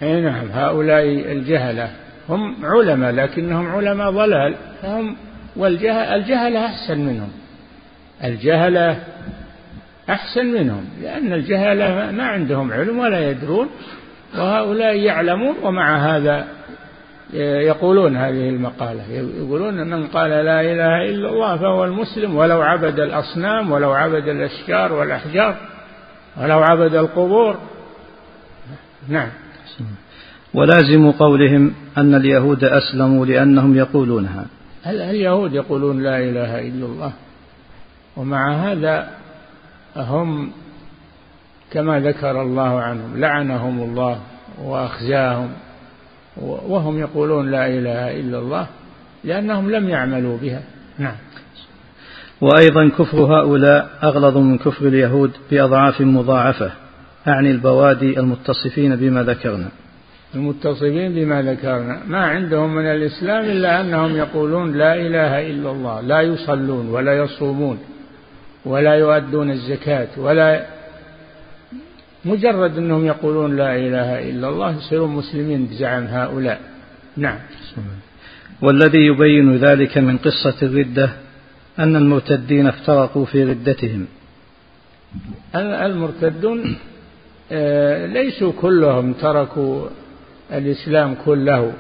[SPEAKER 2] أي نعم هؤلاء الجهلة هم علماء لكنهم علماء ضلال. فهم والجهل الجهلة أحسن منهم. الجهلة أحسن منهم لأن الجهلة ما عندهم علم ولا يدرون وهؤلاء يعلمون ومع هذا يقولون هذه المقالة. يقولون من قال لا إله إلا الله فهو المسلم ولو عبد الأصنام ولو عبد الأشجار والأحجار ولو عبد القبور. نعم.
[SPEAKER 1] ولازم قولهم أن اليهود أسلموا لأنهم يقولونها
[SPEAKER 2] هل اليهود يقولون لا إله إلا الله؟ ومع هذا هم كما ذكر الله عنهم لعنهم الله وأخزاهم. وهم يقولون لا إله إلا الله لأنهم لم يعملوا بها. نعم.
[SPEAKER 1] وأيضا كفر هؤلاء أغلظ من كفر اليهود بأضعاف مضاعفة أعني البوادي المتصفين بما ذكرنا.
[SPEAKER 2] المتصفين بما ذكرنا. ما عندهم من الإسلام إلا أنهم يقولون لا إله إلا الله لا يصلون ولا يصومون ولا يؤدون الزكاة ولا مجرد أنهم يقولون لا إله إلا الله يصيرون مسلمين بزعم هؤلاء. نعم.
[SPEAKER 1] والذي يبين ذلك من قصة الردة أن المرتدين افترقوا في ردتهم.
[SPEAKER 2] المرتدون آه، ليسوا كلهم تركوا الإسلام كله.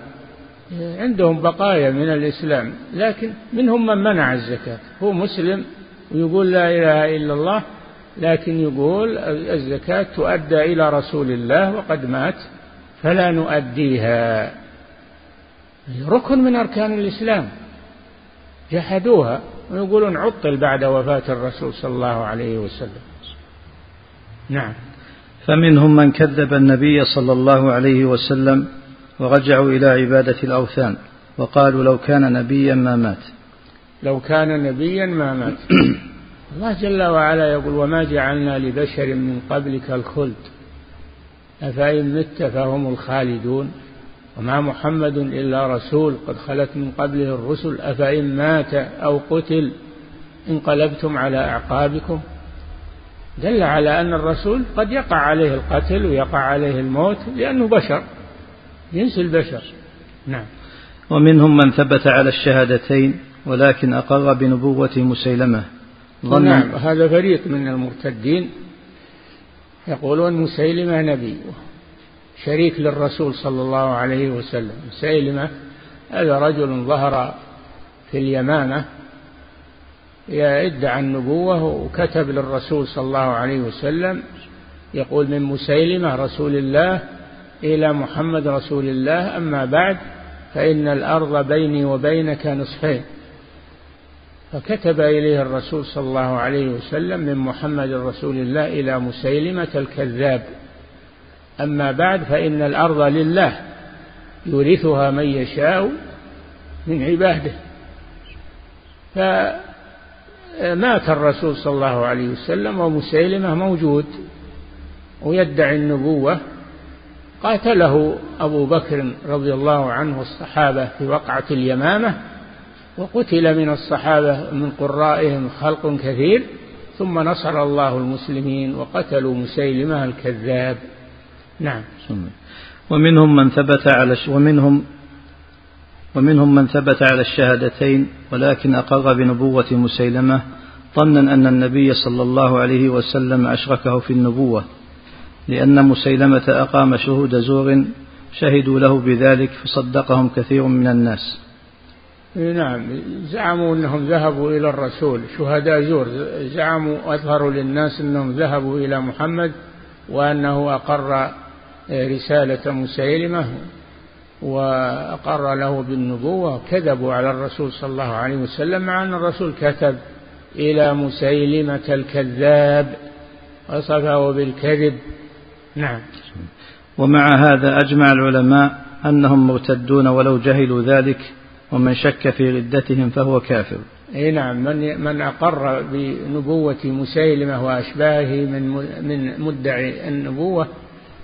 [SPEAKER 2] عندهم بقايا من الإسلام لكن منهم من منع الزكاة. هو مسلم ويقول لا إله إلا الله لكن يقول الزكاة تؤدى إلى رسول الله وقد مات فلا نؤديها. ركن من أركان الإسلام. جحدوها ويقولون عطل بعد وفاة الرسول صلى الله عليه وسلم. نعم.
[SPEAKER 1] فمنهم من كذب النبي صلى الله عليه وسلم ورجعوا إلى عبادة الأوثان وقالوا لو كان نبيا ما مات.
[SPEAKER 2] لو كان نبيا ما مات. الله جل وعلا يقول وما جعلنا لبشر من قبلك الخلد. أفإن مت فهم الخالدون. وما محمد إلا رسول قد خلت من قبله الرسل. أفإن مات أو قتل انقلبتم على أعقابكم. دل على أن الرسول قد يقع عليه القتل ويقع عليه الموت لأنه بشر. جنس البشر. نعم.
[SPEAKER 1] ومنهم من ثبت على الشهادتين ولكن أقر بنبوة مسيلمة.
[SPEAKER 2] نعم. هذا فريق من المرتدين يقولون مسيلمة نبي شريك للرسول صلى الله عليه وسلم. مسيلمة هذا رجل ظهر في اليمامة يدعى النبوة وكتب للرسول صلى الله عليه وسلم يقول من مسيلمة رسول الله إلى محمد رسول الله. أما بعد فإن الأرض بيني وبينك نصفين. فكتب إليه الرسول صلى الله عليه وسلم من محمد رسول الله إلى مسيلمة الكذاب. أما بعد فإن الأرض لله يورثها من يشاء من عباده. فمات الرسول صلى الله عليه وسلم ومسيلمة موجود ويدعي النبوة. قاتله أبو بكر رضي الله عنه والصحابة في وقعة اليمامة. وقتل من الصحابة من قرائهم خلق كثير ثم نصر الله المسلمين وقتلوا مسيلمة الكذاب. نعم.
[SPEAKER 1] ومنهم من ثبت على ومنهم ومنهم من ثبت على الشهادتين ولكن أقر بنبوة مسيلمة ظنا أن النبي صلى الله عليه وسلم أشركه في النبوة لأن مسيلمة أقام شهود زور شهدوا له بذلك فصدقهم كثير من الناس.
[SPEAKER 2] نعم زعموا أنهم ذهبوا إلى الرسول. شهداء زور زعموا أظهروا للناس أنهم ذهبوا إلى محمد وأنه أقر رسالة مسيلمة وأقر له بالنبوة كذبوا على الرسول صلى الله عليه وسلم مع أن الرسول كتب إلى مسيلمة الكذاب وصفه بالكذب. نعم.
[SPEAKER 1] ومع هذا أجمع العلماء أنهم مرتدون ولو جهلوا ذلك ومن شك في ردتهم فهو كافر.
[SPEAKER 2] أي نعم من من أقر بنبوة مسيلمة وأشباهه من من مدعي النبوة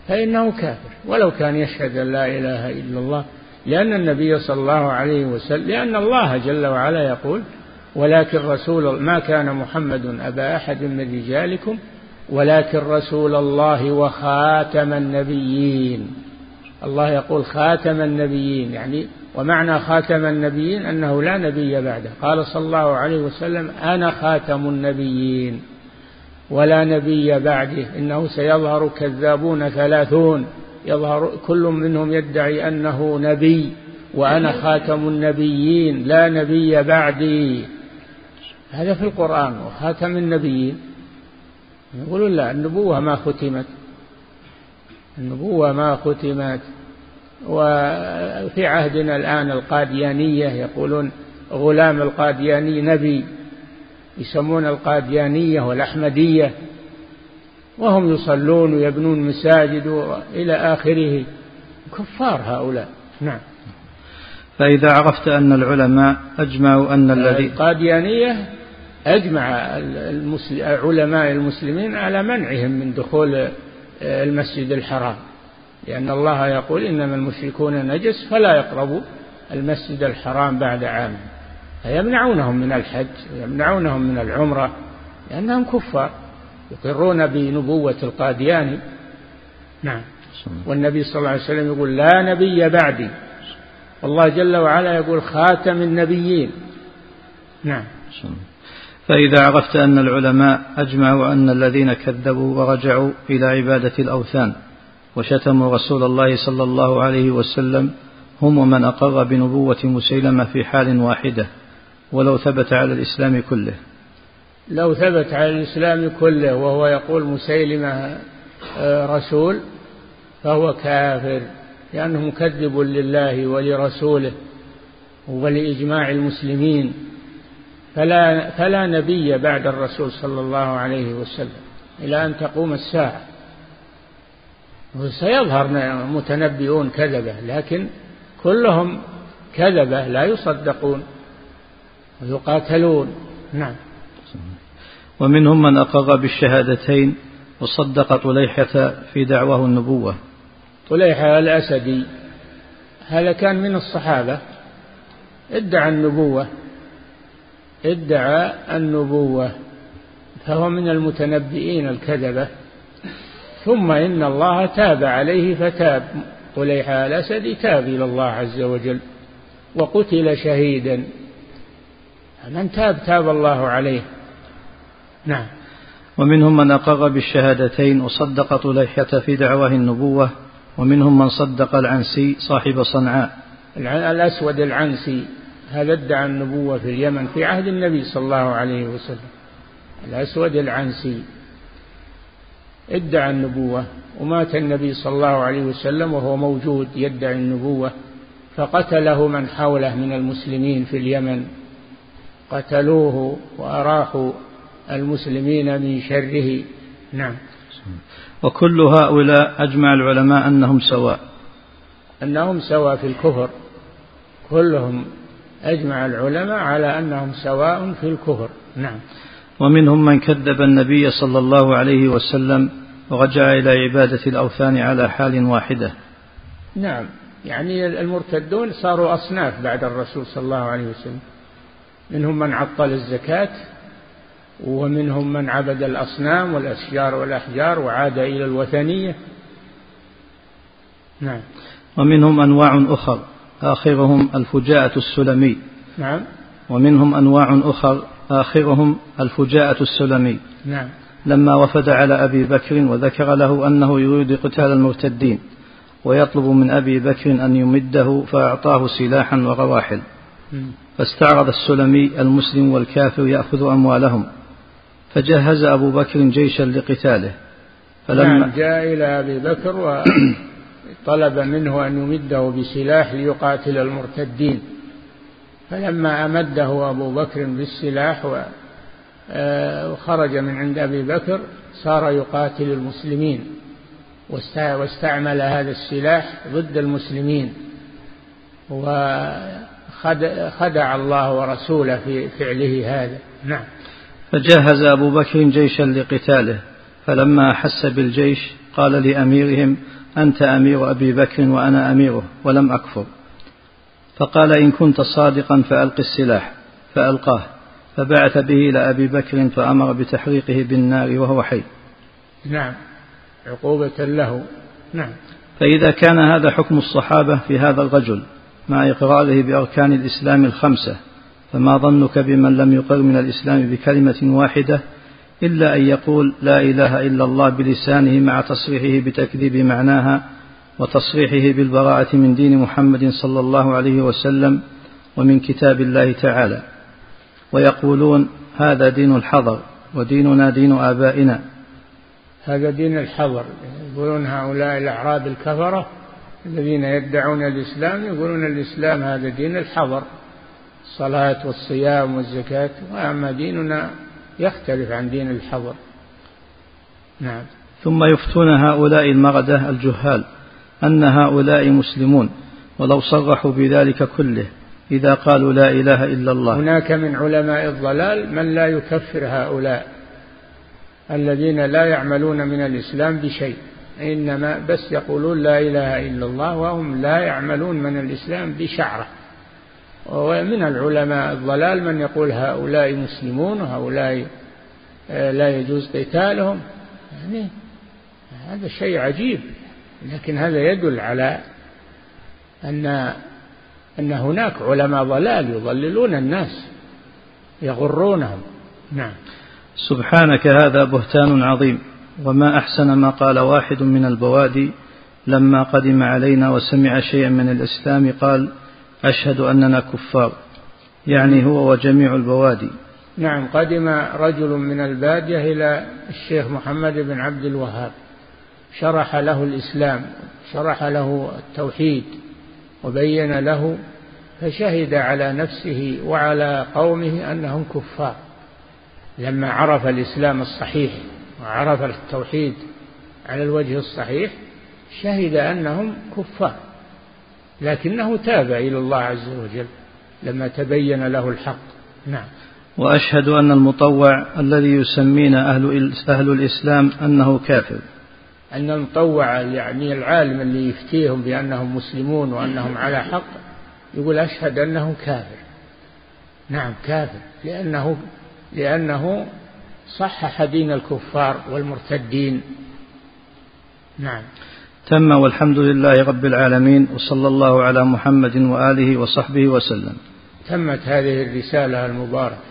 [SPEAKER 2] فإنه كافر. ولو كان يشهد أن لا إله إلا الله لأن النبي صلى الله عليه وسلم لأن الله جل وعلا يقول ولكن رسول ما كان محمد أبا أحد من رجالكم ولكن رسول الله وخاتم النبيين. الله يقول خاتم النبيين يعني ومعنى خاتم النبيين أنه لا نبي بعده. قال صلى الله عليه وسلم أنا خاتم النبيين ولا نبي بعده. إنه سيظهر كذابون ثلاثون. يظهر كل منهم يدعي أنه نبي وأنا خاتم النبيين لا نبي بعدي. هذا في القرآن وخاتم النبيين. يقولون لا النبوة ما ختمت. النبوة ما ختمت. وفي عهدنا الآن القاديانية يقولون غلام القادياني نبي يسمون القاديانية والأحمدية وهم يصلون ويبنون مساجد إلى آخره. كفار هؤلاء. نعم.
[SPEAKER 1] فإذا عرفت أن العلماء أجمعوا أن الذي
[SPEAKER 2] القاديانية أجمع علماء المسلمين على منعهم من دخول المسجد الحرام. لأن الله يقول إنما المشركون نجس فلا يقربوا المسجد الحرام بعد عام. فيمنعونهم من الحج ويمنعونهم من العمرة لأنهم كفار يقرون بنبوة القادياني نعم. والنبي صلى الله عليه وسلم يقول لا نبي بعدي. والله جل وعلا يقول خاتم النبيين. نعم.
[SPEAKER 1] فإذا عرفت أن العلماء أجمعوا أن الذين كذبوا ورجعوا إلى عبادة الأوثان وشتموا رسول الله صلى الله عليه وسلم هم من أقر بنبوة مسيلمة في حال واحدة ولو ثبت على الإسلام كله.
[SPEAKER 2] لو ثبت على الإسلام كله وهو يقول مسيلمة آه، رسول فهو كافر لأنه مكذب لله ولرسوله ولإجماع المسلمين فلا فلا نبي بعد الرسول صلى الله عليه وسلم إلى أن تقوم الساعة. وسيظهر متنبئون كذبة لكن كلهم كذبة لا يصدقون ويقاتلون. نعم.
[SPEAKER 1] ومنهم من أقر بالشهادتين وصدق طليحة في دعواه النبوة.
[SPEAKER 2] طليحة الأسدي هذا كان من الصحابة. ادعى النبوة ادعى النبوة فهو من المتنبئين الكذبة. ثم إن الله تاب عليه فتاب. طليحة الأسدي تاب إلى الله عز وجل وقتل شهيدا. من تاب تاب الله عليه. نعم.
[SPEAKER 1] ومنهم من أقر بالشهادتين وصدق طليحة في دعواه النبوة ومنهم من صدق العنسي صاحب صنعاء.
[SPEAKER 2] الأسود العنسي هذا ادعى النبوة في اليمن في عهد النبي صلى الله عليه وسلم. الأسود العنسي. ادعى النبوة ومات النبي صلى الله عليه وسلم وهو موجود يدعي النبوة فقتله من حوله من المسلمين في اليمن. قتلوه وأراحوا المسلمين من شره. نعم.
[SPEAKER 1] وكل هؤلاء أجمع العلماء أنهم سواء.
[SPEAKER 2] أنهم سواء في الكفر. كلهم أجمع العلماء على أنهم سواء في الكفر. نعم.
[SPEAKER 1] ومنهم من كذب النبي صلى الله عليه وسلم ورجع إلى عبادة الأوثان على حال واحدة.
[SPEAKER 2] نعم. يعني المرتدون صاروا أصناف بعد الرسول صلى الله عليه وسلم. منهم من عطل الزكاة ومنهم من عبد الأصنام والأشجار والأحجار وعاد إلى الوثنية.
[SPEAKER 1] نعم. ومنهم أنواع أخر آخرهم الفجاءة السلمي.
[SPEAKER 2] نعم.
[SPEAKER 1] ومنهم أنواع أخر آخرهم الفجاءة السلمي.
[SPEAKER 2] نعم.
[SPEAKER 1] لما وفد على أبي بكر وذكر له أنه يريد قتال المرتدين ويطلب من أبي بكر أن يمده فأعطاه سلاحا ورواحل فاستعرض السلمي المسلم والكافر يأخذ أموالهم. فجهز أبو بكر جيشا لقتاله.
[SPEAKER 2] فلما نعم جاء إلى أبي بكر وطلب منه أن يمده بسلاح ليقاتل المرتدين. فلما أمده أبو بكر بالسلاح آه، وخرج من عند أبي بكر صار يقاتل المسلمين. واستعمل هذا السلاح ضد المسلمين. وخدع الله ورسوله في فعله هذا. نعم.
[SPEAKER 1] فجهز أبو بكر جيشا لقتاله فلما أحس بالجيش قال لأميرهم أنت أمير أبي بكر وأنا أميره ولم أكفر. فقال إن كنت صادقا فألق السلاح فألقاه فبعث به إلى أبي بكر فأمر بتحريقه بالنار وهو حي.
[SPEAKER 2] نعم. عقوبة له. نعم.
[SPEAKER 1] فإذا كان هذا حكم الصحابة في هذا الرجل مع إقراره بأركان الإسلام الخمسة فما ظنك بمن لم يقر من الإسلام بكلمة واحدة إلا أن يقول لا إله إلا الله بلسانه مع تصريحه بتكذيب معناها وتصريحه بالبراءة من دين محمد صلى الله عليه وسلم ومن كتاب الله تعالى. ويقولون هذا دين الحضر وديننا دين آبائنا.
[SPEAKER 2] هذا دين الحضر. يقولون هؤلاء الأعراب الكفرة الذين يدعون الإسلام يقولون الإسلام هذا دين الحضر. الصلاة والصيام والزكاة. وأما ديننا يختلف عن دين الحضر. نعم.
[SPEAKER 1] ثم يفتون هؤلاء المردة الجهال. أن هؤلاء مسلمون ولو صرحوا بذلك كله إذا قالوا لا إله إلا الله.
[SPEAKER 2] هناك من علماء الضلال من لا يكفر هؤلاء الذين لا يعملون من الإسلام بشيء إنما بس يقولون لا إله إلا الله وهم لا يعملون من الإسلام بشعرة. ومن العلماء الضلال من يقول هؤلاء مسلمون وهؤلاء آه، لا يجوز قتالهم. يعني هذا شيء عجيب. لكن هذا يدل على أن أن هناك علماء ضلال يضللون الناس يغرونهم. نعم.
[SPEAKER 1] سبحانك هذا بهتان عظيم وما أحسن ما قال واحد من البوادي لما قدم علينا وسمع شيئا من الإسلام قال أشهد أننا كفار. يعني هو وجميع البوادي.
[SPEAKER 2] نعم قدم رجل من البادية إلى الشيخ محمد بن عبد الوهاب. شرح له الإسلام شرح له التوحيد وبين له فشهد على نفسه وعلى قومه أنهم كفار. لما عرف الإسلام الصحيح وعرف التوحيد على الوجه الصحيح شهد أنهم كفار. لكنه تاب إلى الله عز وجل لما تبين له الحق. نعم.
[SPEAKER 1] وأشهد أن المطوع الذي يسمينا أهل, أهل الإسلام أنه كافر.
[SPEAKER 2] أن المطوع يعني العالم اللي يفتيهم بأنهم مسلمون وأنهم على حق يقول أشهد أنه كافر. نعم كافر. لأنه لأنه صحح دين الكفار والمرتدين. نعم.
[SPEAKER 1] تم والحمد لله رب العالمين وصلى الله على محمد وآله وصحبه وسلم.
[SPEAKER 2] تمت هذه الرسالة المباركة.